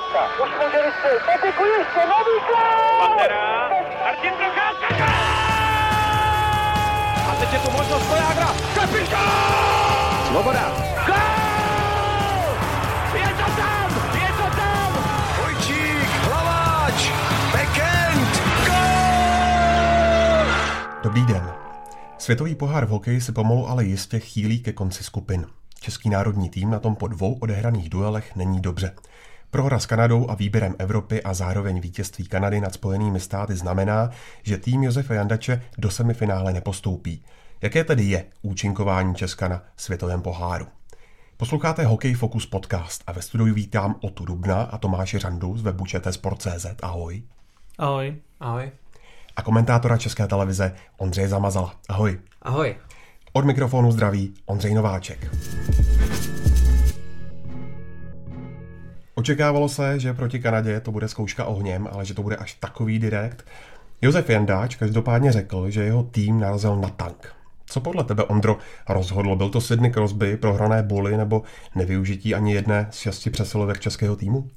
Procházka. Už může vystřelit. Patiku ještě, nový gol! Pantera, Martin Procházka, A teď je tu možnost Vojágra. Kapitán! Svoboda. Gol! Je to tam! Je to tam! Vojčík, Hlaváč, Bekend, gol! Dobrý den. Světový pohár v hokeji se pomalu ale jistě chýlí ke konci skupin. Český národní tým na tom po dvou odehraných duelech není dobře. Prohra s Kanadou a výběrem Evropy a zároveň vítězství Kanady nad Spojenými státy znamená, že tým Josefa Jandače do semifinále nepostoupí. Jaké tedy je účinkování Česka na světovém poháru? Posloucháte Hokej Focus podcast a ve studiu vítám Otu Dubna a Tomáše Řandu z webu Sport.cz. Ahoj. Ahoj. Ahoj. A komentátora České televize Ondřeje Zamazala. Ahoj. Ahoj. Od mikrofonu zdraví Ondřej Nováček. Očekávalo se, že proti Kanadě to bude zkouška ohněm, ale že to bude až takový direkt. Josef Jandáč každopádně řekl, že jeho tým narazil na tank. Co podle tebe, Ondro, rozhodlo? Byl to Sydney Crosby, prohrané boly nebo nevyužití ani jedné z šesti přesilovek českého týmu?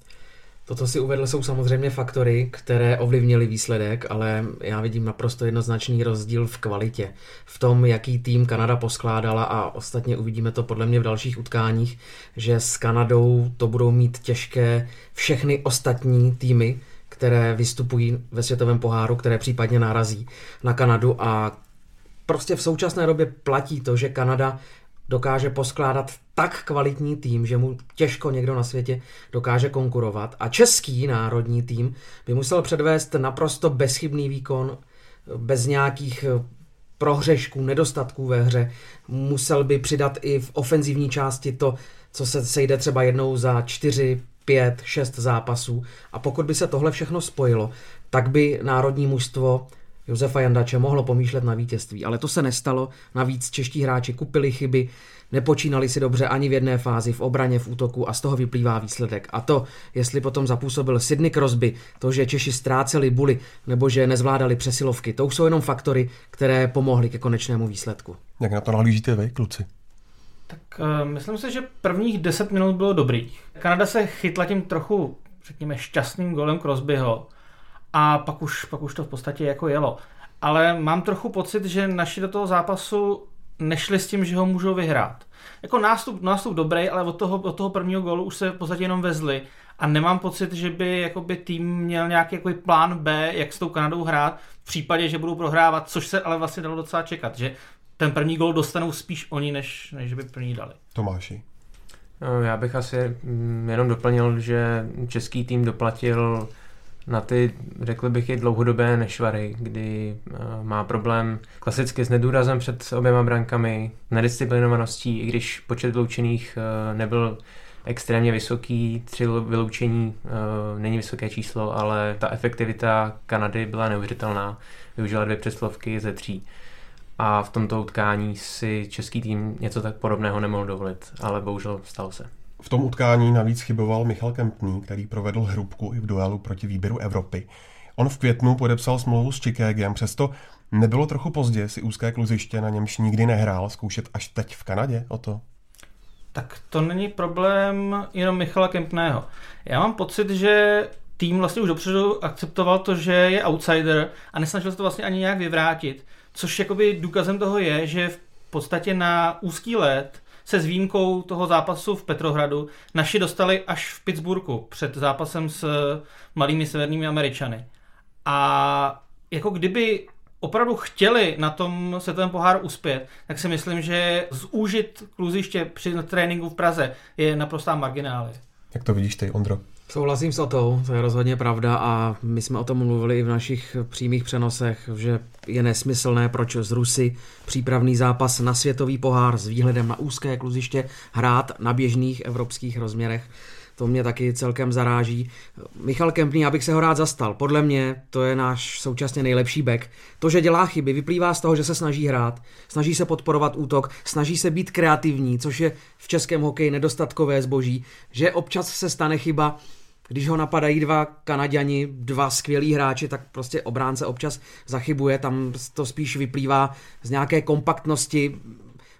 To, co si uvedl, jsou samozřejmě faktory, které ovlivnily výsledek, ale já vidím naprosto jednoznačný rozdíl v kvalitě. V tom, jaký tým Kanada poskládala a ostatně uvidíme to podle mě v dalších utkáních, že s Kanadou to budou mít těžké všechny ostatní týmy, které vystupují ve světovém poháru, které případně narazí na Kanadu a prostě v současné době platí to, že Kanada dokáže poskládat tak kvalitní tým, že mu těžko někdo na světě dokáže konkurovat. A český národní tým by musel předvést naprosto bezchybný výkon, bez nějakých eh, prohřešků, nedostatků ve hře. Musel by přidat i v ofenzivní části to, co se sejde třeba jednou za čtyři, pět, šest zápasů. A pokud by se tohle všechno spojilo, tak by národní mužstvo Josefa Jandače mohlo pomýšlet na vítězství, ale to se nestalo. Navíc čeští hráči kupili chyby, nepočínali si dobře ani v jedné fázi, v obraně, v útoku a z toho vyplývá výsledek. A to, jestli potom zapůsobil Sydney Crosby, to, že Češi ztráceli buly nebo že nezvládali přesilovky, to už jsou jenom faktory, které pomohly ke konečnému výsledku. Jak na to nahlížíte vy, kluci? Tak uh, myslím si, že prvních 10 minut bylo dobrých. Kanada se chytla tím trochu, řekněme, šťastným golem Crosbyho a pak už, pak už to v podstatě jako jelo. Ale mám trochu pocit, že naši do toho zápasu nešli s tím, že ho můžou vyhrát. Jako nástup, nástup dobrý, ale od toho, od toho prvního gólu už se v podstatě jenom vezli a nemám pocit, že by jakoby, tým měl nějaký jako plán B, jak s tou Kanadou hrát v případě, že budou prohrávat, což se ale vlastně dalo docela čekat, že ten první gól dostanou spíš oni, než, než by první dali. Tomáši. No, já bych asi mm, jenom doplnil, že český tým doplatil na ty, řekl bych, i dlouhodobé nešvary, kdy uh, má problém klasicky s nedůrazem před oběma brankami, nedisciplinovaností, i když počet vyloučených uh, nebyl extrémně vysoký, tři vyloučení uh, není vysoké číslo, ale ta efektivita Kanady byla neuvěřitelná. Využila dvě přeslovky ze tří. A v tomto utkání si český tým něco tak podobného nemohl dovolit, ale bohužel stalo se. V tom utkání navíc chyboval Michal Kempný, který provedl hrubku i v duelu proti výběru Evropy. On v květnu podepsal smlouvu s Chicagem, přesto nebylo trochu pozdě si úzké kluziště, na němž nikdy nehrál, zkoušet až teď v Kanadě o to? Tak to není problém jenom Michala Kempného. Já mám pocit, že tým vlastně už dopředu akceptoval to, že je outsider a nesnažil se to vlastně ani nějak vyvrátit. Což jakoby důkazem toho je, že v podstatě na úzký let se s výjimkou toho zápasu v Petrohradu naši dostali až v Pittsburghu před zápasem s malými severními Američany. A jako kdyby opravdu chtěli na tom světovém poháru uspět, tak si myslím, že zúžit kluziště při tréninku v Praze je naprostá marginálie. Jak to vidíš ty, Ondro? Souhlasím s Otou, to je rozhodně pravda a my jsme o tom mluvili i v našich přímých přenosech, že je nesmyslné, proč z Rusy přípravný zápas na světový pohár s výhledem na úzké kluziště hrát na běžných evropských rozměrech. To mě taky celkem zaráží. Michal Kempný, já bych se ho rád zastal. Podle mě to je náš současně nejlepší back. To, že dělá chyby, vyplývá z toho, že se snaží hrát, snaží se podporovat útok, snaží se být kreativní, což je v českém hokeji nedostatkové zboží, že občas se stane chyba, když ho napadají dva Kanaďani, dva skvělí hráči, tak prostě obránce občas zachybuje, tam to spíš vyplývá z nějaké kompaktnosti,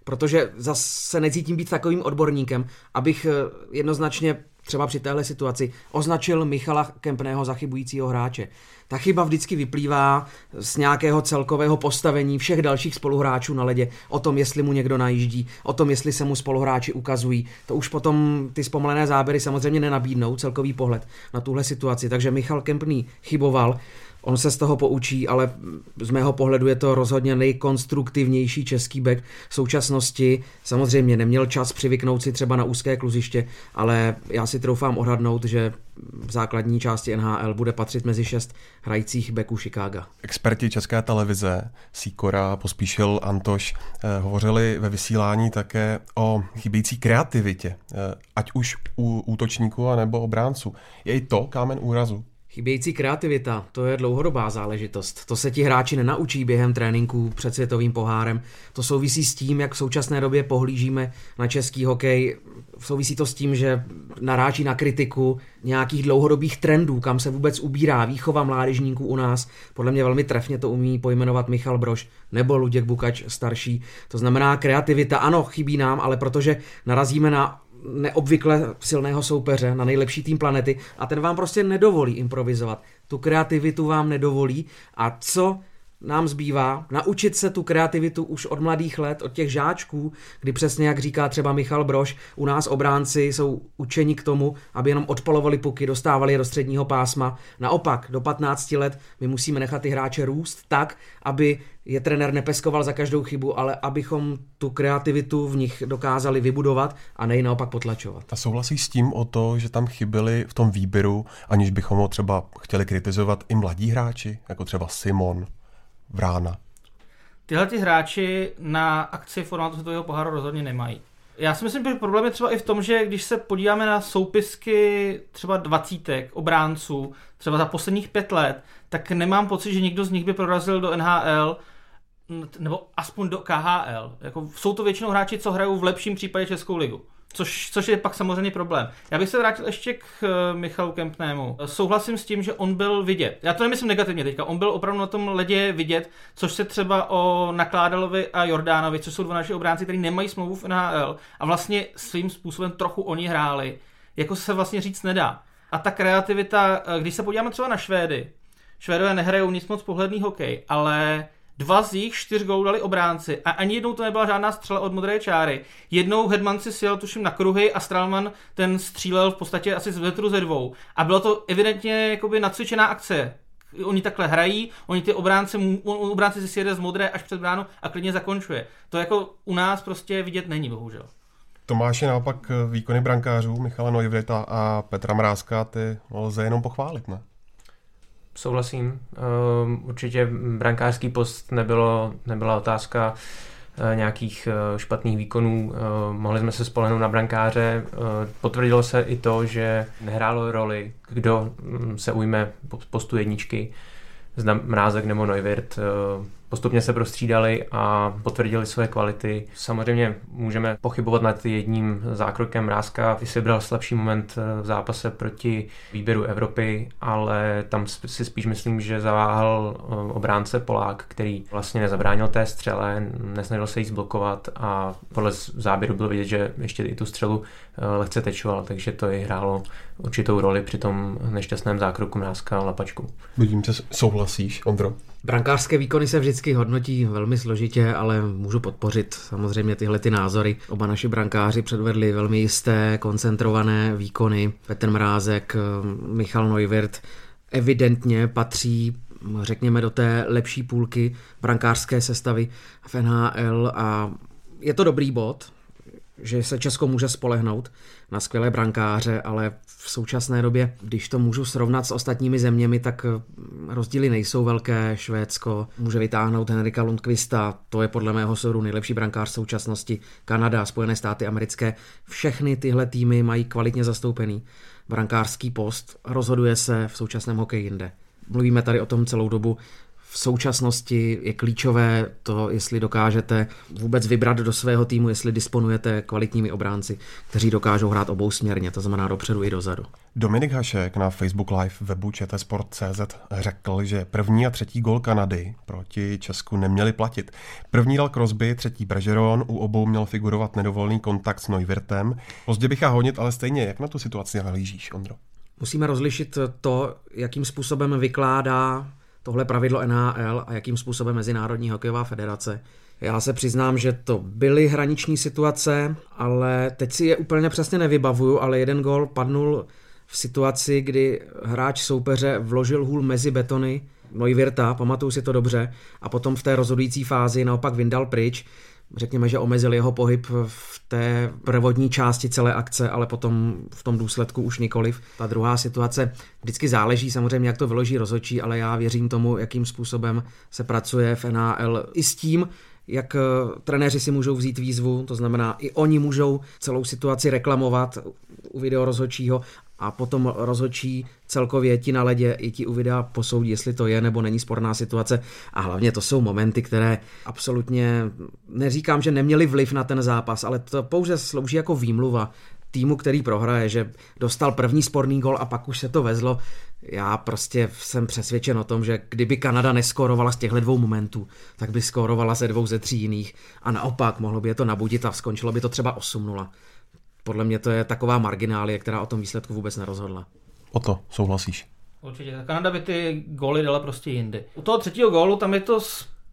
protože zase necítím být takovým odborníkem, abych eh, jednoznačně třeba při téhle situaci označil Michala Kempného za chybujícího hráče. Ta chyba vždycky vyplývá z nějakého celkového postavení všech dalších spoluhráčů na ledě, o tom, jestli mu někdo najíždí, o tom, jestli se mu spoluhráči ukazují. To už potom ty zpomalené záběry samozřejmě nenabídnou celkový pohled na tuhle situaci. Takže Michal Kempný chyboval, On se z toho poučí, ale z mého pohledu je to rozhodně nejkonstruktivnější český back v současnosti. Samozřejmě neměl čas přivyknout si třeba na úzké kluziště, ale já si troufám odhadnout, že v základní části NHL bude patřit mezi šest hrajících backů Chicago. Experti České televize, Sikora, Pospíšil, Antoš, eh, hovořili ve vysílání také o chybějící kreativitě, eh, ať už u útočníků, anebo obránců. Je i to kámen úrazu? Chybějící kreativita, to je dlouhodobá záležitost. To se ti hráči nenaučí během tréninku před světovým pohárem. To souvisí s tím, jak v současné době pohlížíme na český hokej. Souvisí to s tím, že naráží na kritiku nějakých dlouhodobých trendů, kam se vůbec ubírá výchova mládežníků u nás. Podle mě velmi trefně to umí pojmenovat Michal Broš nebo Luděk Bukač starší. To znamená kreativita, ano, chybí nám, ale protože narazíme na neobvykle silného soupeře, na nejlepší tým planety a ten vám prostě nedovolí improvizovat. Tu kreativitu vám nedovolí a co nám zbývá naučit se tu kreativitu už od mladých let, od těch žáčků, kdy přesně jak říká třeba Michal Broš, u nás obránci jsou učeni k tomu, aby jenom odpalovali puky, dostávali je do středního pásma. Naopak, do 15 let my musíme nechat ty hráče růst tak, aby je trenér nepeskoval za každou chybu, ale abychom tu kreativitu v nich dokázali vybudovat a nej naopak potlačovat. A souhlasí s tím o to, že tam chyběli v tom výběru, aniž bychom ho třeba chtěli kritizovat i mladí hráči, jako třeba Simon, Vrána? Tyhle ty hráči na akci formátu světového poháru rozhodně nemají. Já si myslím, že problém je třeba i v tom, že když se podíváme na soupisky třeba dvacítek obránců, třeba za posledních pět let, tak nemám pocit, že někdo z nich by prorazil do NHL nebo aspoň do KHL. Jako, jsou to většinou hráči, co hrajou v lepším případě Českou ligu. Což, což je pak samozřejmě problém. Já bych se vrátil ještě k uh, Michalu Kempnému. Souhlasím s tím, že on byl vidět. Já to nemyslím negativně teďka. On byl opravdu na tom ledě vidět, což se třeba o Nakládalovi a Jordánovi, což jsou dva naši obránci, kteří nemají smlouvu v NHL a vlastně svým způsobem trochu oni hráli. Jako se vlastně říct nedá. A ta kreativita, eh, když se podíváme třeba na Švédy, Švédové nehrajou nic moc pohledný hokej, ale Dva z jich čtyř gólů dali obránci a ani jednou to nebyla žádná střela od modré čáry. Jednou Hedman si sjel tuším na kruhy a Stralman ten střílel v podstatě asi z vetru ze dvou. A bylo to evidentně jakoby nacvičená akce. Oni takhle hrají, oni ty obránci, obránci si sjede z modré až před bránu a klidně zakončuje. To jako u nás prostě vidět není, bohužel. Tomáš je naopak výkony brankářů Michala Neuvrita a Petra Mrázka, ty lze jenom pochválit, ne? Souhlasím. Ehm, určitě brankářský post nebylo, nebyla otázka eh, nějakých eh, špatných výkonů. Ehm, mohli jsme se spolehnout na brankáře. Ehm, potvrdilo se i to, že nehrálo roli, kdo mm, se ujme postu jedničky, zda Mrázek nebo Neuwirth postupně se prostřídali a potvrdili své kvality. Samozřejmě můžeme pochybovat nad jedním zákrokem Mrázka, si vybral slabší moment eh, v zápase proti výběru Evropy, ale tam si spíš myslím, že zaváhal eh, obránce Polák, který vlastně nezabránil té střele, nesnažil se jí zblokovat a podle záběru bylo vidět, že ještě i tu střelu eh, lehce tečoval, takže to i hrálo určitou roli při tom nešťastném zákroku Mrázka Lapačku. Vidím, že souhlasíš, Ondro. Brankářské výkony se vždycky hodnotí velmi složitě, ale můžu podpořit samozřejmě tyhle ty názory. Oba naši brankáři předvedli velmi jisté, koncentrované výkony. Petr Mrázek, Michal Neuwirth evidentně patří řekněme do té lepší půlky brankářské sestavy v NHL a je to dobrý bod, že se Česko může spolehnout na skvělé brankáře, ale v současné době, když to můžu srovnat s ostatními zeměmi, tak eh, rozdíly nejsou velké. Švédsko může vytáhnout Henrika Lundqvista, to je podle mého soudu nejlepší brankář současnosti. Kanada, Spojené státy americké, všechny tyhle týmy mají kvalitně zastoupený brankářský post, rozhoduje se v současném hokeji jinde. Mluvíme tady o tom celou dobu v současnosti je klíčové to, jestli dokážete vůbec vybrat do svého týmu, jestli disponujete kvalitními obránci, kteří dokážou hrát obou směrně, to znamená dopředu i dozadu. Dominik Hašek na Facebook Live webu ČTsport.cz řekl, že první a třetí gol Kanady proti Česku neměli platit. První dal Crosby, třetí Bergeron, u obou měl figurovat nedovolný kontakt s Neuwirtem. Pozdě bych a honit, ale stejně, jak na tu situaci nahlížíš, Ondro? Musíme rozlišit to, jakým způsobem vykládá tohle pravidlo NHL a jakým způsobem Mezinárodní hokejová federace. Já se přiznám, že to byly hraniční situace, ale teď si je úplně přesně nevybavuju, ale jeden gol padnul v situaci, kdy hráč soupeře vložil hůl mezi betony. Neuwirta, pamatuju si to dobře, a potom v té rozhodující fázi naopak vyndal pryč řekněme, že omezil jeho pohyb v té prvodní části celé akce, ale potom v tom důsledku už nikoliv. Ta druhá situace vždycky záleží samozřejmě, jak to vyloží rozhodčí, ale já věřím tomu, jakým způsobem se pracuje v NHL i s tím, jak eh, trenéři si můžou vzít výzvu, to znamená, i oni můžou celou situaci reklamovat u videorozhodčího a potom rozhodčí celkově ti na ledě i ti u videa posoudí, jestli to je nebo není sporná situace. A hlavně to jsou momenty, které absolutně, neříkám, že neměli vliv na ten zápas, ale to pouze slouží jako výmluva týmu, který prohraje, že dostal první sporný gol a pak už se to vezlo. Já prostě jsem přesvědčen o tom, že kdyby Kanada neskorovala z těchto dvou momentů, tak by skorovala ze dvou ze tří jiných a naopak mohlo by je to nabudit a skončilo by to třeba 8-0 podle mě to je taková marginálie, která o tom výsledku vůbec nerozhodla. O to souhlasíš. Určitě. Kanada by ty góly dala prostě jindy. U toho třetího gólu tam je to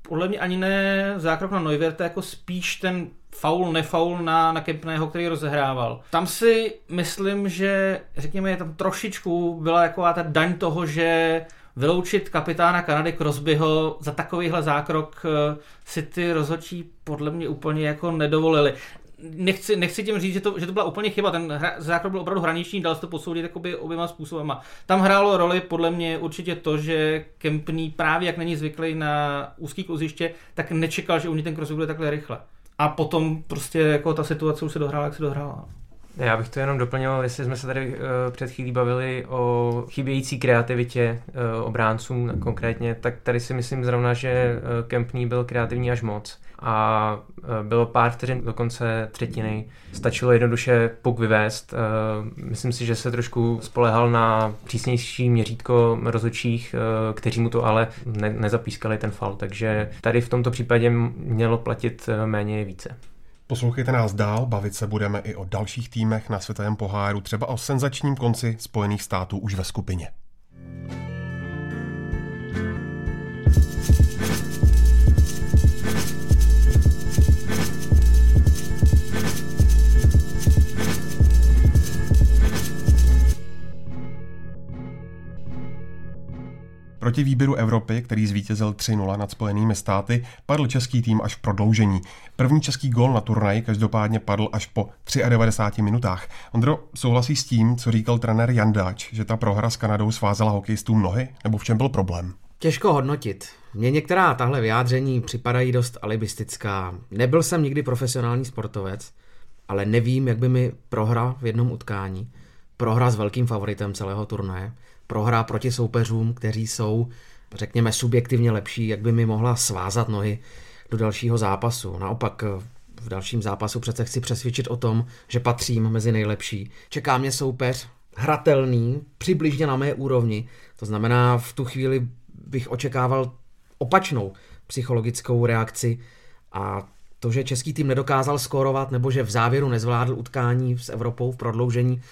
podle mě ani ne zákrok na Neuwirth, jako spíš ten faul, nefaul na, na Kempného, který rozehrával. Tam si myslím, že řekněme, tam trošičku byla jako ta daň toho, že vyloučit kapitána Kanady Crosbyho za takovýhle zákrok eh, si ty rozhodčí podle mě úplně jako nedovolili nechci, nechci tím říct, že to, že to byla úplně chyba. Ten hra, zákrok byl opravdu hraniční, dal se to posoudit oběma způsobama. Tam hrálo roli podle mě určitě to, že Kempný právě jak není zvyklý na úzký kluziště, tak nečekal, že u ní ten cross bude takhle rychle. A potom prostě jako ta situace už se dohrála, jak se dohrála. Já bych to jenom doplnil, jestli jsme se tady uh, před chvílí bavili o chybějící kreativitě uh, obráncům konkrétně, tak tady si myslím zrovna, že uh, Kempný byl kreativní až moc a e, bylo pár vteřin do konce třetiny. Stačilo jednoduše puk vyvést. E, myslím si, že se trošku spolehal na přísnější měřítko rozhodčích, e, kteří mu to ale ne- nezapískali ten fal, takže tady v tomto případě mělo platit méně více. Poslouchejte nás dál, bavit se budeme i o dalších týmech na světovém poháru, třeba o senzačním konci Spojených států už ve skupině. Proti výběru Evropy, který zvítězil 3-0 nad Spojenými státy, padl český tým až v prodloužení. První český gol na turnaji každopádně padl až po 93 minutách. Ondro, souhlasí s tím, co říkal trenér Jandáč, že ta prohra s Kanadou svázela hokejistům nohy, nebo v čem byl problém? Těžko hodnotit. Mně některá tahle vyjádření připadají dost alibistická. Nebyl jsem nikdy profesionální sportovec, ale nevím, jak by mi prohra v jednom utkání, prohra s velkým favoritem celého turnaje, prohra proti soupeřům, kteří jsou, řekněme, subjektivně lepší, jak by mi mohla svázat nohy do dalšího zápasu. Naopak v dalším zápasu přece chci přesvědčit o tom, že patřím mezi nejlepší. Čeká mě soupeř hratelný, přibližně na mé úrovni. To znamená, v tu chvíli bych očekával opačnou psychologickou reakci a to, že český tým nedokázal skórovat nebo že v závěru nezvládl utkání s Evropou v prodloužení,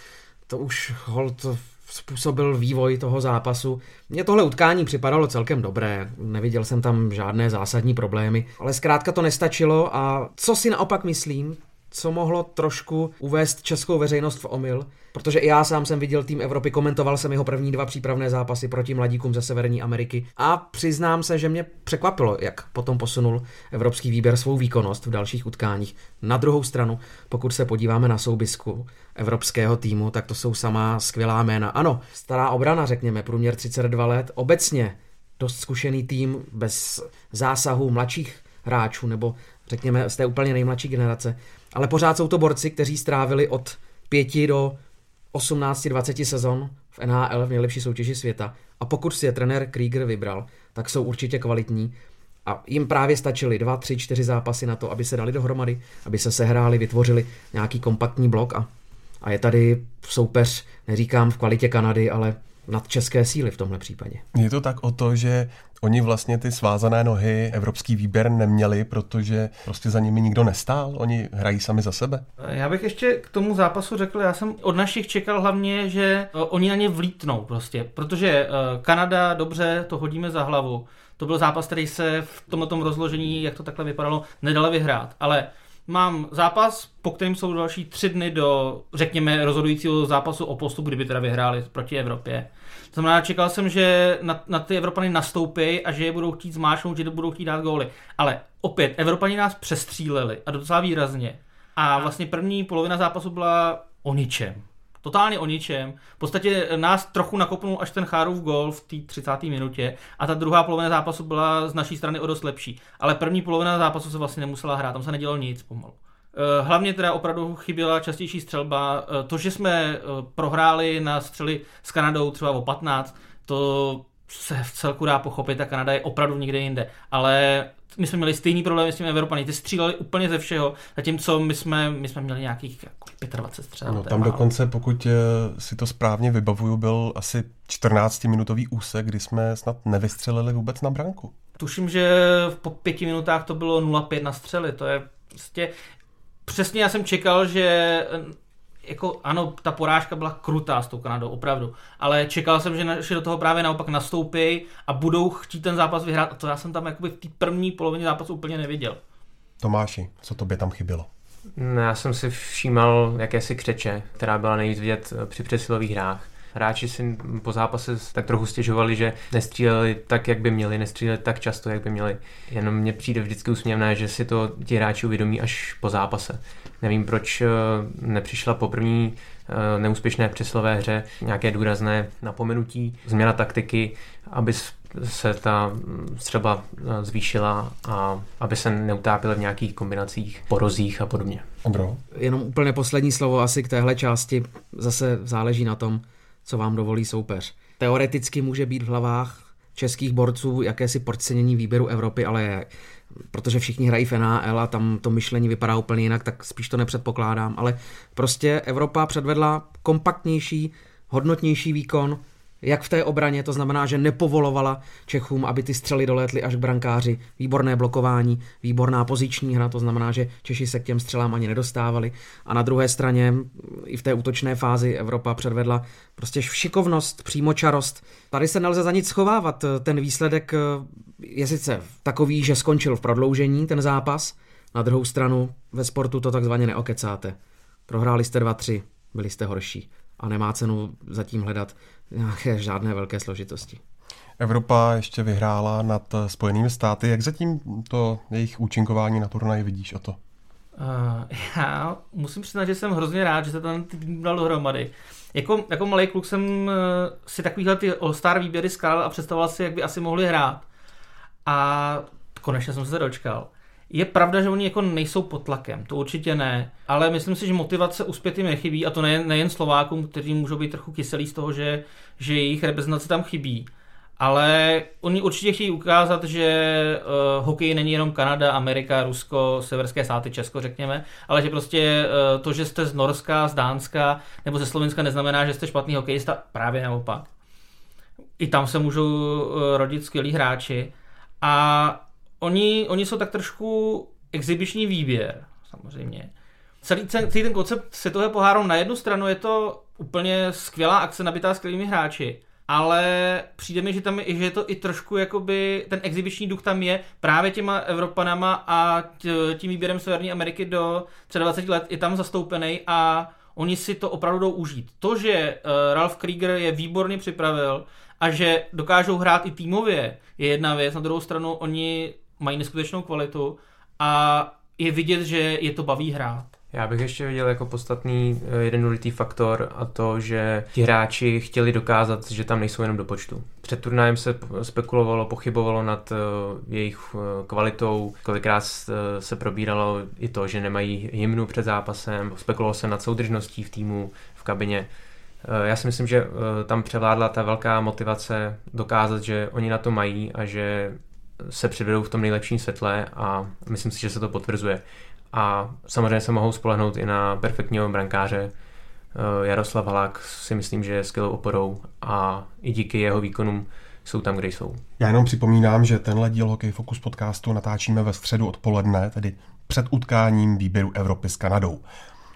to už hold způsobil vývoj toho zápasu. Mně tohle utkání připadalo celkem dobré, neviděl jsem tam žádné zásadní problémy, ale zkrátka to nestačilo a co si naopak myslím, co mohlo trošku uvést českou veřejnost v omyl, protože i já sám jsem viděl tým Evropy, komentoval jsem jeho první dva přípravné zápasy proti mladíkům ze Severní Ameriky a přiznám se, že mě překvapilo, jak potom posunul evropský výběr svou výkonnost v dalších utkáních. Na druhou stranu, pokud se podíváme na soubisku evropského týmu, tak to jsou samá skvělá jména. Ano, stará obrana, řekněme, průměr 32 let, obecně dost zkušený tým bez zásahu mladších hráčů nebo řekněme z té úplně nejmladší generace, ale pořád jsou to borci, kteří strávili od 5 do 18-20 sezon v NHL v nejlepší soutěži světa. A pokud si je trenér Krieger vybral, tak jsou určitě kvalitní. A jim právě stačily dva, tři, čtyři zápasy na to, aby se dali dohromady, aby se sehráli, vytvořili nějaký kompaktní blok. A, a je tady soupeř, neříkám v kvalitě Kanady, ale nad české síly v tomhle případě. Je to tak o to, že oni vlastně ty svázané nohy evropský výběr neměli, protože prostě za nimi nikdo nestál, oni hrají sami za sebe. Já bych ještě k tomu zápasu řekl, já jsem od našich čekal hlavně, že oni na ně vlítnou prostě, protože Kanada, dobře, to hodíme za hlavu, to byl zápas, který se v tomto rozložení, jak to takhle vypadalo, nedala vyhrát. Ale mám zápas, po kterém jsou další tři dny do, řekněme, rozhodujícího zápasu o postup, kdyby teda vyhráli proti Evropě. To znamená, čekal jsem, že na, na ty Evropany nastoupí a že je budou chtít zmáčknout, že budou chtít dát góly. Ale opět, Evropani nás přestříleli a docela výrazně. A vlastně první polovina zápasu byla o ničem totálně o ničem. V podstatě nás trochu nakopnul až ten Chárův gol v té 30. minutě a ta druhá polovina zápasu byla z naší strany o dost lepší. Ale první polovina zápasu se vlastně nemusela hrát, tam se nedělo nic pomalu. Eh, hlavně teda opravdu chyběla častější střelba. Eh, to, že jsme eh, prohráli na střely s Kanadou třeba o 15, to se v celku dá pochopit, a Kanada je opravdu někde jinde. Ale my jsme měli stejný problém s těmi Evropany, ty stříleli úplně ze všeho, zatímco my jsme, my jsme měli nějakých jako 25 střel. No, tam dokonce, pokud eh, si to správně vybavuju, byl asi 14-minutový úsek, kdy jsme snad nevystřelili vůbec na branku. Tuším, že po pěti minutách to bylo 0-5 na střely, to je prostě... Přesně já jsem čekal, že jako ano, ta porážka byla krutá s tou Kanadou, opravdu, ale čekal jsem, že, na, že do toho právě naopak nastoupí a budou chtít ten zápas vyhrát a to já jsem tam jakoby v té první polovině zápasu úplně neviděl. Tomáši, co tobě tam chybělo? No, já jsem si všímal jakési křeče, která byla nejvíc vidět eh, při přesilových hrách. Hráči si po zápase tak trochu stěžovali, že nestříleli tak, jak by měli, nestříleli tak často, jak by měli. Jenom mně přijde vždycky úsměvné, že si to ti hráči uvědomí až po zápase. Nevím, proč eh, nepřišla po první eh, neúspěšné přeslové hře nějaké důrazné napomenutí, změna taktiky, aby se ta střeba eh, zvýšila a aby se neutápila v nějakých kombinacích, porozích a podobně. Andro? Jenom úplně poslední slovo asi k téhle části. Zase záleží na tom, co vám dovolí soupeř. Teoreticky může být v hlavách českých borců jakési podcenění výběru Evropy, ale protože všichni hrají v NHL a tam to myšlení vypadá úplně jinak, tak spíš to nepředpokládám, ale prostě Evropa předvedla kompaktnější, hodnotnější výkon, jak v té obraně, to znamená, že nepovolovala Čechům, aby ty střely dolétly až k brankáři. Výborné blokování, výborná poziční hra, to znamená, že Češi se k těm střelám ani nedostávali. A na druhé straně i v té útočné fázi Evropa předvedla prostě šikovnost, přímočarost. Tady se nelze za nic schovávat. Ten výsledek je sice takový, že skončil v prodloužení ten zápas, na druhou stranu ve sportu to takzvaně neokecáte. Prohráli jste 2-3, byli jste horší a nemá cenu zatím hledat nějaké žádné velké složitosti. Evropa ještě vyhrála nad Spojenými státy. Jak zatím to jejich účinkování na turnaji vidíš o to? Uh, já musím přiznat, že jsem hrozně rád, že se ten tým dal dohromady. Jako, jako malý kluk jsem uh, si takovýhle ty All-Star výběry skládal a představoval si, jak by asi mohli hrát. A konečně jsem se dočkal. Je pravda, že oni jako nejsou pod tlakem, to určitě ne, ale myslím si, že motivace uspět jim nechybí a to nejen, nejen Slovákům, kteří můžou být trochu kyselí z toho, že, že jejich reprezentace tam chybí. Ale oni určitě chtějí ukázat, že uh, hokej není jenom Kanada, Amerika, Rusko, severské státy, Česko, řekněme, ale že prostě uh, to, že jste z Norska, z Dánska nebo ze Slovenska, neznamená, že jste špatný hokejista, právě naopak. I tam se můžou uh, rodit skvělí hráči. A oni, oni jsou tak trošku exibiční výběr, samozřejmě. Celý, celý ten koncept světového poháru na jednu stranu je to úplně skvělá akce nabitá skvělými hráči, ale přijde mi, že tam je, že je to i trošku jakoby, ten exibiční duch tam je právě těma Evropanama a tím výběrem Severní Ameriky do třeba 20 let je tam zastoupený a oni si to opravdu jdou užít. To, že uh, Ralph Krieger je výborně připravil a že dokážou hrát i týmově, je jedna věc. Na druhou stranu oni mají neskutečnou kvalitu a je vidět, že je to baví hrát. Já bych ještě viděl jako podstatný eh, jeden důležitý faktor a to, že ti hráči chtěli dokázat, že tam nejsou jenom do počtu. Před turnajem se spekulovalo, pochybovalo nad eh, jejich eh, kvalitou, kolikrát se probíralo i to, že nemají hymnu před zápasem, spekulovalo se nad soudržností v týmu, v kabině. Já si myslím, že tam převládla ta velká motivace dokázat, že oni na to mají a že se přivedou v tom nejlepším světle a myslím si, že se to potvrzuje. A samozřejmě se mohou spolehnout i na perfektního brankáře. Jaroslav Halák si myslím, že je skvělou oporou a i díky jeho výkonům jsou tam, kde jsou. Já jenom připomínám, že tenhle díl Hokej Focus podcastu natáčíme ve středu odpoledne, tedy před utkáním výběru Evropy s Kanadou.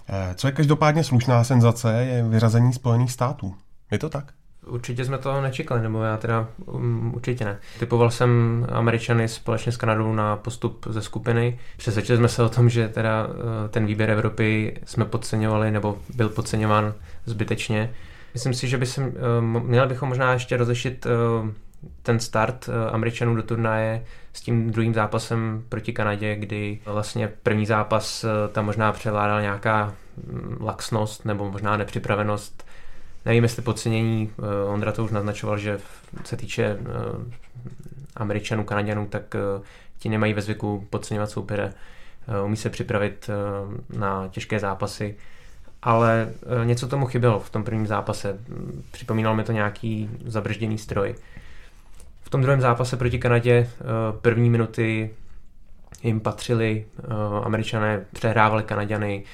Eh, co je každopádně slušná senzace, je vyřazení Spojených států. Je to tak? Určitě jsme to nečekali, nebo já teda um, určitě ne. Typoval jsem Američany společně s Kanadou na postup ze skupiny. Přesvědčili jsme se o tom, že teda uh, ten výběr Evropy jsme podceňovali, nebo byl podceňován zbytečně. Myslím si, že by se, uh, měli bychom možná ještě rozlišit uh, ten start Američanů do turnaje s tím druhým zápasem proti Kanadě, kdy vlastně první zápas tam možná převládala nějaká mm, laxnost nebo možná nepřipravenost Nevím, jestli podcenění, eh, Ondra to už naznačoval, že se týče eh, Američanů, Kanaděnů, tak eh, ti nemají ve zvyku podceňovat soupeře, umí se připravit na těžké zápasy, ale něco tomu chybělo v tom prvním zápase. Připomínalo mi to nějaký zabržděný stroj. V tom druhém zápase proti Kanadě první minuty jim patřili, američané přehrávali Kanaďany,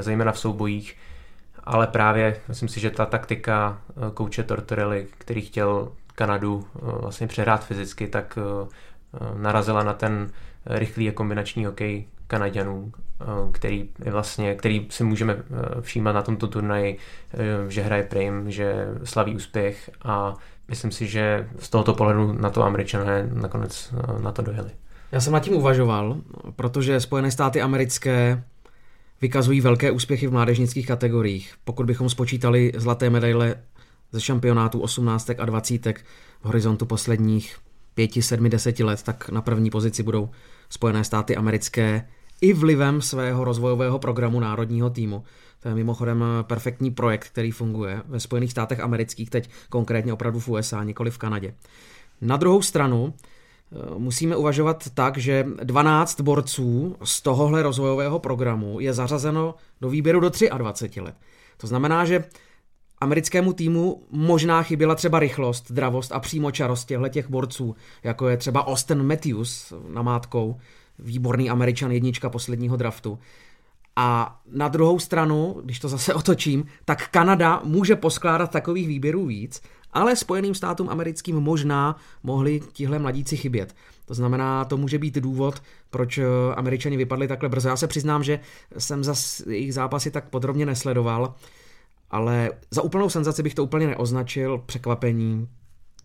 zejména v soubojích ale právě myslím si, že ta taktika eh, kouče Tortorelli, který chtěl Kanadu eh, vlastně přehrát fyzicky, tak eh, narazila na ten rychlý a kombinační hokej Kanaďanů, který, vlastně, který si můžeme všímat na tomto turnaji, že hraje prim, že slaví úspěch a myslím si, že z tohoto pohledu na to američané nakonec na to dojeli. Já jsem nad tím uvažoval, protože Spojené státy americké vykazují velké úspěchy v mládežnických kategoriích. Pokud bychom spočítali zlaté medaile ze šampionátů 18 a 20 v horizontu posledních 5, 7, 10 let, tak na první pozici budou Spojené státy americké i vlivem svého rozvojového programu národního týmu. To je mimochodem perfektní projekt, který funguje ve Spojených státech amerických, teď konkrétně opravdu v USA, nikoli v Kanadě. Na druhou stranu musíme uvažovat tak, že 12 borců z tohohle rozvojového programu je zařazeno do výběru do 23 let. To znamená, že americkému týmu možná chyběla třeba rychlost, dravost a přímočarost těchto těch borců, jako je třeba Austin Matthews namátkou, výborný američan jednička posledního draftu. A na druhou stranu, když to zase otočím, tak Kanada může poskládat takových výběrů víc ale Spojeným státům americkým možná mohli tihle mladíci chybět. To znamená, to může být důvod, proč eh, američani vypadli takhle brzo. Já se přiznám, že jsem za jejich zápasy tak podrobně nesledoval, ale za úplnou senzaci bych to úplně neoznačil. Překvapení,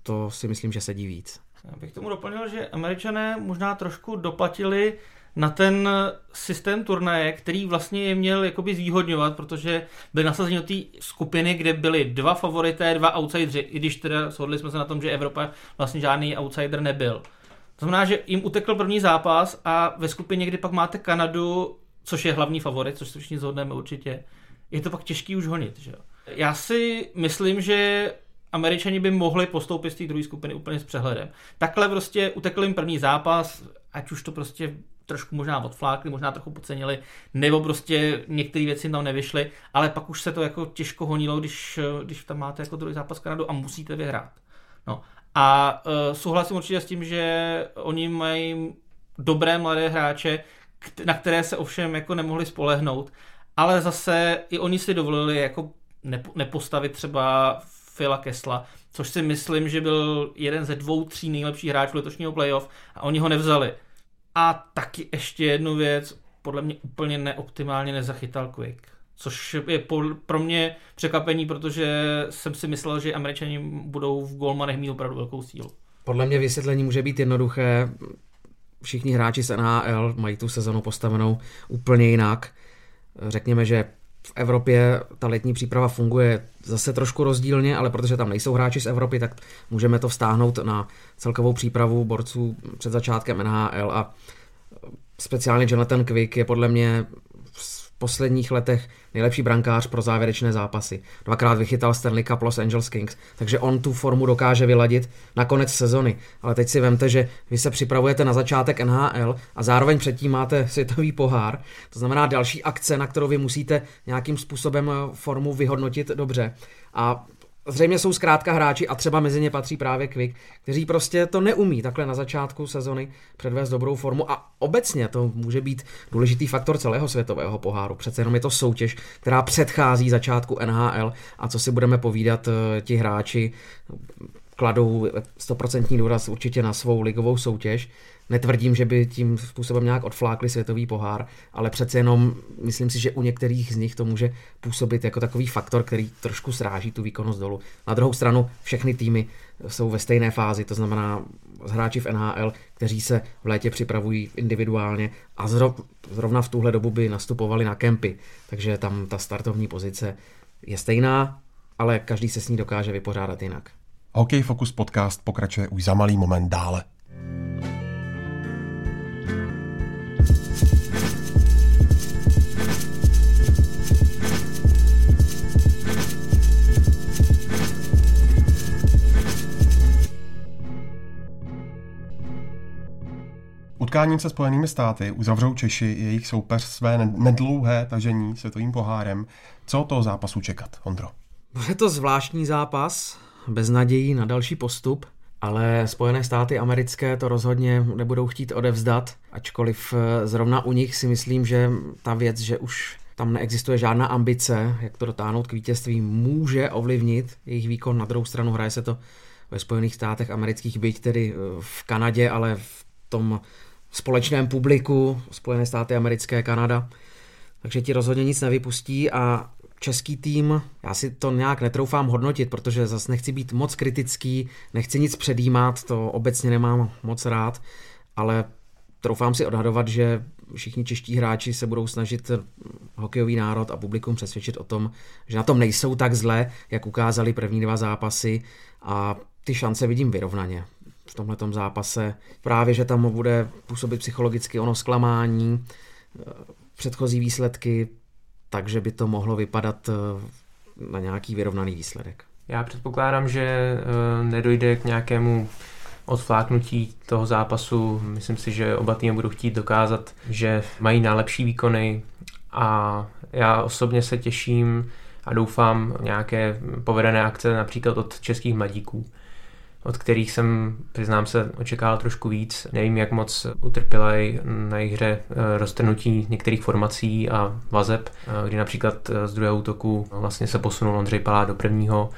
to si myslím, že sedí víc. Já bych tomu doplnil, že američané možná trošku doplatili na ten systém turnaje, který vlastně je měl jakoby zvýhodňovat, protože byly nasazeni do té skupiny, kde byly dva favorité, dva outsideri, i když teda shodli jsme se na tom, že Evropa vlastně žádný outsider nebyl. To znamená, že jim utekl první zápas a ve skupině, kdy pak máte Kanadu, což je hlavní favorit, což se všichni zhodneme určitě, je to pak těžký už honit. Že? Já si myslím, že Američani by mohli postoupit z té druhé skupiny úplně s přehledem. Takhle prostě utekl jim první zápas, ať už to prostě trošku možná odflákli, možná trochu podcenili, nebo prostě některé věci tam nevyšly, ale pak už se to jako těžko honilo, když, když tam máte jako druhý zápas Kanadu a musíte vyhrát. No. A uh, souhlasím určitě s tím, že oni mají dobré mladé hráče, na které se ovšem jako nemohli spolehnout, ale zase i oni si dovolili jako nepostavit třeba Phila Kesla, což si myslím, že byl jeden ze dvou, tří nejlepších hráčů letošního playoff a oni ho nevzali. A taky ještě jednu věc, podle mě úplně neoptimálně nezachytal Quick. Což je pro mě překvapení, protože jsem si myslel, že američani budou v golmanech mít opravdu velkou sílu. Podle mě vysvětlení může být jednoduché. Všichni hráči z NHL mají tu sezonu postavenou úplně jinak. Řekněme, že v Evropě ta letní příprava funguje zase trošku rozdílně, ale protože tam nejsou hráči z Evropy, tak můžeme to vztáhnout na celkovou přípravu borců před začátkem NHL a speciálně Jonathan Quick je podle mě posledních letech nejlepší brankář pro závěrečné zápasy. Dvakrát vychytal Stanley Cup Los Angeles Kings, takže on tu formu dokáže vyladit na konec sezony. Ale teď si vemte, že vy se připravujete na začátek NHL a zároveň předtím máte světový pohár. To znamená další akce, na kterou vy musíte nějakým způsobem formu vyhodnotit dobře. A zřejmě jsou zkrátka hráči a třeba mezi ně patří právě Quick, kteří prostě to neumí takhle na začátku sezony předvést dobrou formu a obecně to může být důležitý faktor celého světového poháru. Přece jenom je to soutěž, která předchází začátku NHL a co si budeme povídat, eh, ti hráči kladou 100% důraz určitě na svou ligovou soutěž Netvrdím, že by tím způsobem nějak odflákli světový pohár, ale přece jenom myslím si, že u některých z nich to může působit jako takový faktor, který trošku sráží tu výkonnost dolů. Na druhou stranu všechny týmy jsou ve stejné fázi, to znamená hráči v NHL, kteří se v létě připravují individuálně a zrovna v tuhle dobu by nastupovali na kempy, takže tam ta startovní pozice je stejná, ale každý se s ní dokáže vypořádat jinak. Hokej Focus podcast pokračuje už za malý moment dále. Utkáním se Spojenými státy uzavřou Češi jejich soupeř své nedlouhé tažení světovým pohárem. Co toho zápasu čekat, Ondro? Bude to zvláštní zápas, bez nadějí na další postup, ale Spojené státy americké to rozhodně nebudou chtít odevzdat, ačkoliv eh, zrovna u nich si myslím, že ta věc, že už tam neexistuje žádná ambice, jak to dotáhnout k vítězství, může ovlivnit jejich výkon. Na druhou stranu hraje se to ve Spojených státech amerických, byť tedy eh, v Kanadě, ale v tom společném publiku, Spojené státy americké, Kanada. Takže ti rozhodně nic nevypustí a český tým, já si to nějak netroufám hodnotit, protože zase nechci být moc kritický, nechci nic předjímat, to obecně nemám moc rád, ale troufám si odhadovat, že všichni čeští hráči se budou snažit hokejový národ a publikum přesvědčit o tom, že na tom nejsou tak zle, jak ukázali první dva zápasy a ty šance vidím vyrovnaně v tomhle zápase. Právě, že tam bude působit psychologicky ono zklamání, eh, předchozí výsledky, takže by to mohlo vypadat eh, na nějaký vyrovnaný výsledek. Já předpokládám, že eh, nedojde k nějakému odfláknutí toho zápasu. Myslím si, že oba týmy budou chtít dokázat, že mají nejlepší výkony a já osobně se těším a doufám nějaké povedené akce například od českých mladíků od kterých jsem, přiznám se, očekával trošku víc. Nevím, jak moc utrpěli na jejich hře eh, roztrhnutí některých formací a vazeb, eh, kdy například eh, z druhého útoku vlastně se posunul Ondřej Palá do prvního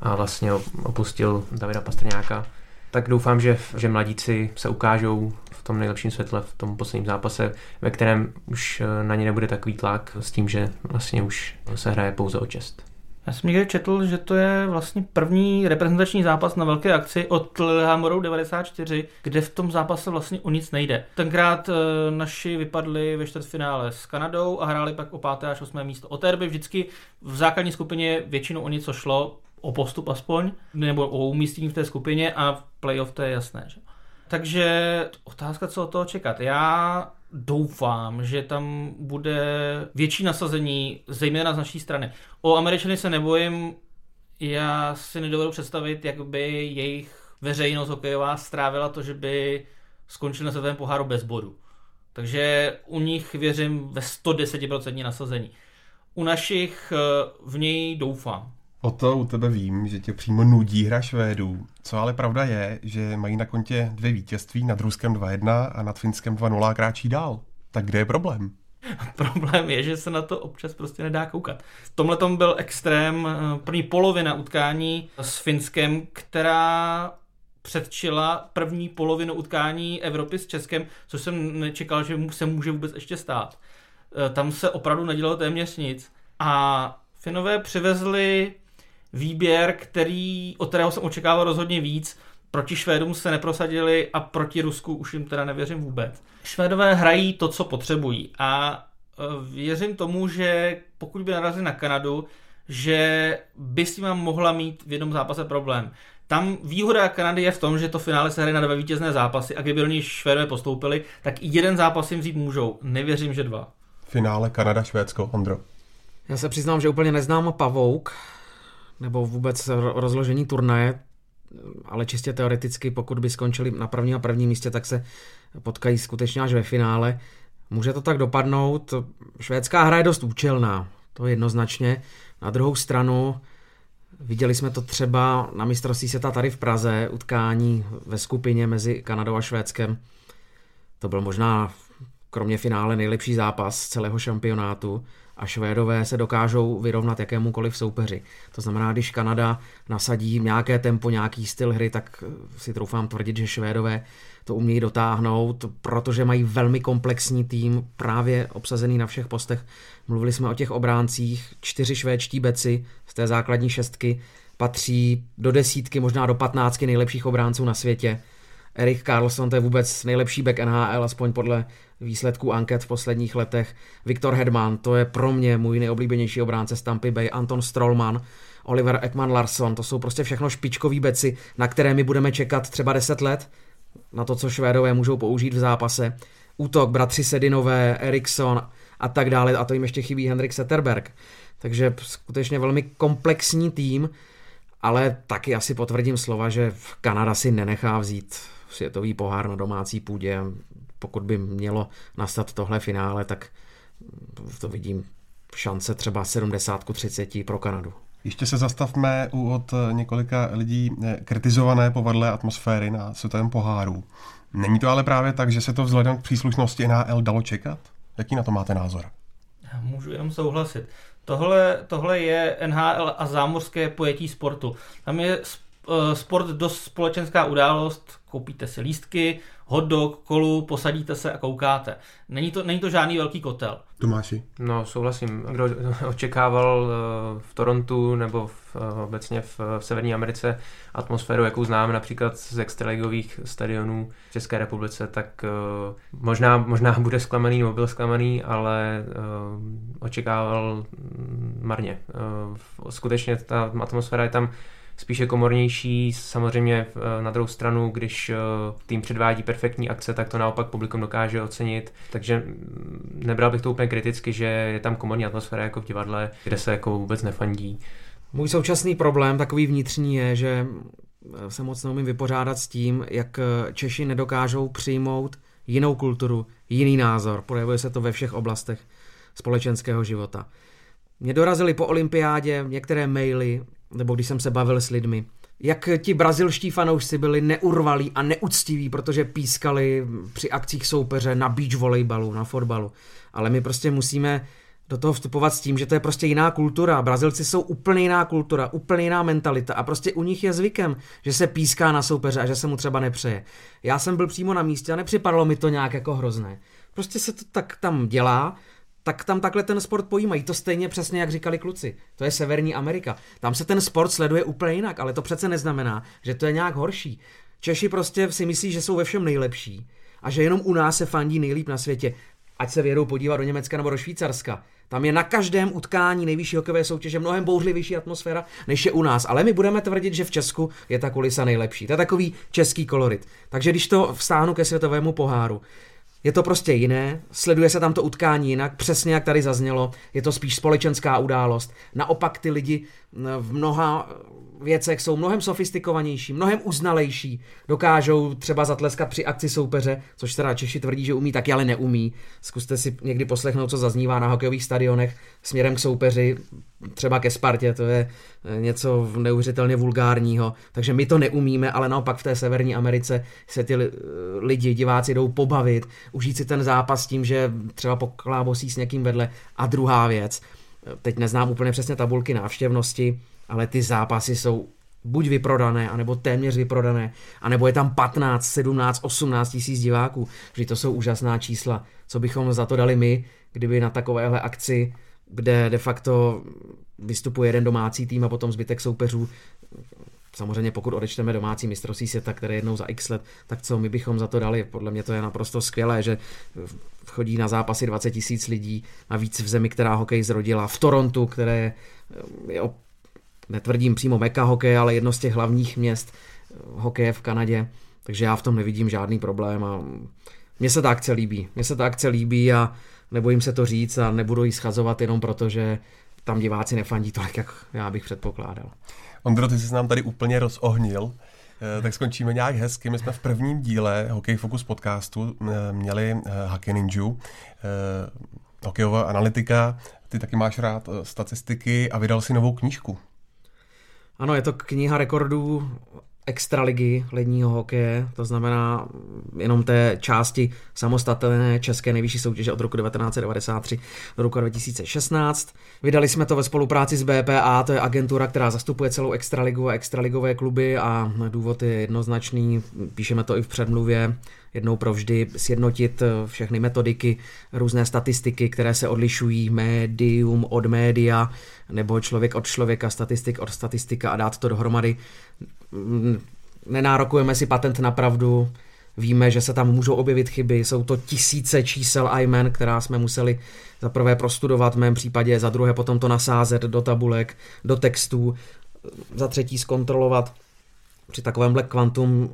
a vlastně opustil Davida Pastrňáka. Tak doufám, že, že mladíci se ukážou v tom nejlepším světle v tom posledním zápase, ve kterém už na ně nebude takový tlak s tím, že vlastně už se hraje pouze o čest. Já jsem někde četl, že to je vlastně první reprezentační zápas na velké akci od Lillehammeru 94, kde v tom zápase vlastně o nic nejde. Tenkrát e, naši vypadli ve čtvrtfinále s Kanadou a hráli pak o páté až osmé místo. O té doby vždycky v základní skupině většinou o něco šlo, o postup aspoň, nebo o umístění v té skupině a v playoff to je jasné. Že? Takže otázka, co od toho čekat. Já doufám, že tam bude větší nasazení, zejména z naší strany. O Američany se nebojím, já si nedovedu představit, jak by jejich veřejnost hokejová strávila to, že by skončili na světovém poháru bez bodu. Takže u nich věřím ve 110% nasazení. U našich eh, v něj doufám. O to u tebe vím, že tě přímo nudí hra Švédů. Co ale pravda je, že mají na kontě dvě vítězství, nad Ruskem 2-1 a nad Finskem 2-0 kráčí dál. Tak kde je problém? Problém je, že se na to občas prostě nedá koukat. V tomhle tom byl extrém eh, první polovina utkání s Finskem, která předčila první polovinu utkání Evropy s Českem, což jsem nečekal, že se může vůbec ještě stát. Eh, tam se opravdu nedělalo téměř nic. A Finové přivezli výběr, který, od kterého jsem očekával rozhodně víc. Proti Švédům se neprosadili a proti Rusku už jim teda nevěřím vůbec. Švédové hrají to, co potřebují a e, věřím tomu, že pokud by narazili na Kanadu, že by s tím mohla mít v jednom zápase problém. Tam výhoda Kanady je v tom, že to finále se hraje na dva vítězné zápasy a kdyby oni Švédové postoupili, tak i jeden zápas jim vzít můžou. Nevěřím, že dva. finále Kanada-Švédsko, Ondro? Já se přiznám, že úplně neznám pavouk, nebo vůbec rozložení turnaje, ale čistě teoreticky, pokud by skončili na první a prvním místě, tak se potkají skutečně až ve finále. Může to tak dopadnout. Švédská hra je dost účelná, to jednoznačně. Na druhou stranu, viděli jsme to třeba na mistrovství světa tady v Praze, utkání ve skupině mezi Kanadou a Švédskem. To byl možná kromě finále nejlepší zápas celého šampionátu a Švédové se dokážou vyrovnat jakémukoliv soupeři. To znamená, když Kanada nasadí nějaké tempo, nějaký styl hry, tak si troufám tvrdit, že Švédové to umějí dotáhnout, protože mají velmi komplexní tým, právě obsazený na všech postech. Mluvili jsme o těch obráncích, čtyři švédští beci z té základní šestky patří do desítky, možná do patnáctky nejlepších obránců na světě. Erik Carlson, to je vůbec nejlepší back NHL, aspoň podle výsledků anket v posledních letech. Viktor Hedman, to je pro mě můj nejoblíbenější obránce z Tampa Bay. Anton Strollman, Oliver Ekman Larsson, to jsou prostě všechno špičkoví beci, na které my budeme čekat třeba 10 let, na to, co Švédové můžou použít v zápase. Útok, bratři Sedinové, Eriksson a tak dále, a to jim ještě chybí Henrik Setterberg. Takže skutečně velmi komplexní tým, ale taky asi potvrdím slova, že Kanada si nenechá vzít světový pohár na domácí půdě. Pokud by mělo nastat tohle finále, tak to vidím šance třeba 70 30 pro Kanadu. Ještě se zastavme u od několika lidí eh, kritizované povadlé atmosféry na světovém poháru. Není to ale právě tak, že se to vzhledem k příslušnosti NHL dalo čekat? Jaký na to máte názor? Já můžu jenom souhlasit. Tohle, tohle je NHL a zámořské pojetí sportu. Tam je eh, sport dost společenská událost, koupíte si lístky, hot dog, kolu, posadíte se a koukáte. Není to, není to žádný velký kotel. Tomáši? No, souhlasím. Kdo očekával eh, v Torontu nebo v, eh, obecně v, v Severní Americe atmosféru, jakou znám například z extraligových stadionů v České republice, tak uh, možná, možná bude zklamaný nebo byl zklamaný, ale očekával marně. Uh, skutečně ta atmosféra je tam spíše komornější. Samozřejmě eh, na druhou stranu, když eh, tým předvádí perfektní akce, tak to naopak publikum dokáže ocenit. Takže mm, nebral bych to úplně kriticky, že je tam komorní atmosféra jako v divadle, kde se jako vůbec nefandí. Můj současný problém, takový vnitřní, je, že eh, se moc neumím vypořádat s tím, jak Češi nedokážou přijmout jinou kulturu, jiný názor. Projevuje se to ve všech oblastech společenského života. Mě dorazily po olympiádě některé maily nebo když jsem se bavil s lidmi, jak ti brazilští fanoušci byli neurvalí a neúctiví, protože pískali při akcích soupeře na beach volejbalu, na fotbalu. Ale my prostě musíme do toho vstupovat s tím, že to je prostě jiná kultura. Brazilci jsou úplně jiná kultura, úplně jiná mentalita a prostě u nich je zvykem, že se píská na soupeře a že se mu třeba nepřeje. Já jsem byl přímo na místě a nepřipadalo mi to nějak jako hrozné. Prostě se to tak tam dělá tak tam takhle ten sport pojímají. To stejně přesně, jak říkali kluci. To je Severní Amerika. Tam se ten sport sleduje úplně jinak, ale to přece neznamená, že to je nějak horší. Češi prostě si myslí, že jsou ve všem nejlepší a že jenom u nás se fandí nejlíp na světě. Ať se vědou podívat do Německa nebo do Švýcarska. Tam je na každém utkání nejvyšší hokejové soutěže mnohem bouřlivější atmosféra, než je u nás. Ale my budeme tvrdit, že v Česku je ta kulisa nejlepší. To je takový český kolorit. Takže když to vstáhnu ke světovému poháru, je to prostě jiné, sleduje se tam to utkání jinak, přesně jak tady zaznělo, je to spíš společenská událost. Naopak ty lidi v mnoha věcech jsou mnohem sofistikovanější, mnohem uznalejší, dokážou třeba zatleskat při akci soupeře, což teda Češi tvrdí, že umí, taky ale neumí. Zkuste si někdy poslechnout, co zaznívá na hokejových stadionech směrem k soupeři, třeba ke Spartě, to je eh, něco neuvěřitelně vulgárního, takže my to neumíme, ale naopak v té Severní Americe se ty lidi, diváci jdou pobavit, užít si ten zápas tím, že třeba poklábosí s někým vedle. A druhá věc, teď neznám úplně přesně tabulky návštěvnosti, ale ty zápasy jsou buď vyprodané, anebo téměř vyprodané, anebo je tam 15, 17, 18 tisíc diváků. Vždy to jsou úžasná čísla. Co bychom za to dali my, kdyby na takovéhle akci, kde de facto vystupuje jeden domácí tým a potom zbytek soupeřů, samozřejmě pokud odečteme domácí mistrovství světa, které jednou za x let, tak co my bychom za to dali? Podle mě to je naprosto skvělé, že chodí na zápasy 20 tisíc lidí, navíc v zemi, která hokej zrodila, v Torontu, které je netvrdím přímo meka hokej, ale jedno z těch hlavních měst eh, hokeje v Kanadě, takže já v tom nevidím žádný problém a mně se ta akce líbí. Mně se ta akce líbí a nebojím se to říct a nebudu ji schazovat jenom proto, že tam diváci nefandí tolik, jak já bych předpokládal. Ondro, ty jsi nám tady úplně rozohnil, eh, tak skončíme nějak hezky. My jsme v prvním díle Hokej Focus podcastu eh, měli eh, Hockey Ninju, hokejová analytika. Ty taky máš rád statistiky a vydal si novou knížku. Ano, je to kniha rekordů extraligy ledního hokeje, to znamená jenom té části samostatné české nejvyšší soutěže od roku 1993 do roku 2016. Vydali jsme to ve spolupráci s BPA, to je agentura, která zastupuje celou extraligu a extraligové kluby a důvod je jednoznačný, píšeme to i v předmluvě, jednou provždy sjednotit všechny metodiky, různé statistiky, které se odlišují médium od média, nebo člověk od člověka, statistik od statistika a dát to dohromady. Nenárokujeme si patent na pravdu, víme, že se tam můžou objevit chyby, jsou to tisíce čísel a jmen, která jsme museli za prvé prostudovat v mém případě, za druhé potom to nasázet do tabulek, do textů, za třetí zkontrolovat při takovémhle kvantum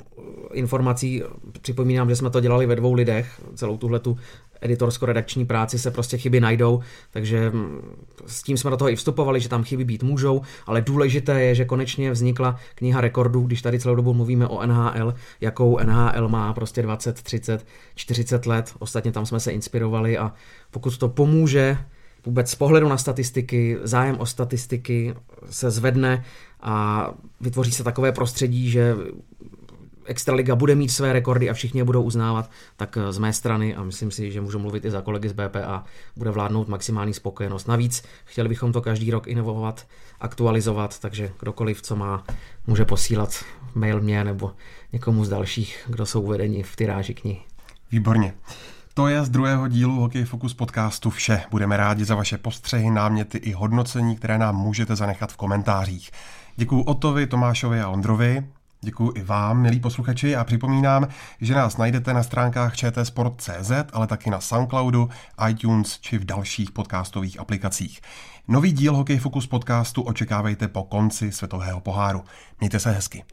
informací. Připomínám, že jsme to dělali ve dvou lidech, celou tuhle tu editorsko-redakční práci se prostě chyby najdou, takže mm, s tím jsme do toho i vstupovali, že tam chyby být můžou, ale důležité je, že konečně vznikla kniha rekordů, když tady celou dobu mluvíme o NHL, jakou NHL má prostě 20, 30, 40 let, ostatně tam jsme se inspirovali a pokud to pomůže vůbec z pohledu na statistiky, zájem o statistiky se zvedne a vytvoří se takové prostředí, že Extraliga bude mít své rekordy a všichni je budou uznávat, tak z mé strany, a myslím si, že můžu mluvit i za kolegy z BPA, bude vládnout maximální spokojenost. Navíc chtěli bychom to každý rok inovovat, aktualizovat, takže kdokoliv, co má, může posílat mail mě nebo někomu z dalších, kdo jsou uvedeni v tyráži knihy. Výborně. To je z druhého dílu Hokej Focus podcastu vše. Budeme rádi za vaše postřehy, náměty i hodnocení, které nám můžete zanechat v komentářích. Děkuji Otovi, Tomášovi a Ondrovi. Děkuji i vám, milí posluchači, a připomínám, že nás najdete na stránkách čtsport.cz, ale taky na Soundcloudu, iTunes či v dalších podcastových aplikacích. Nový díl Hokej Focus podcastu očekávejte po konci světového poháru. Mějte se hezky.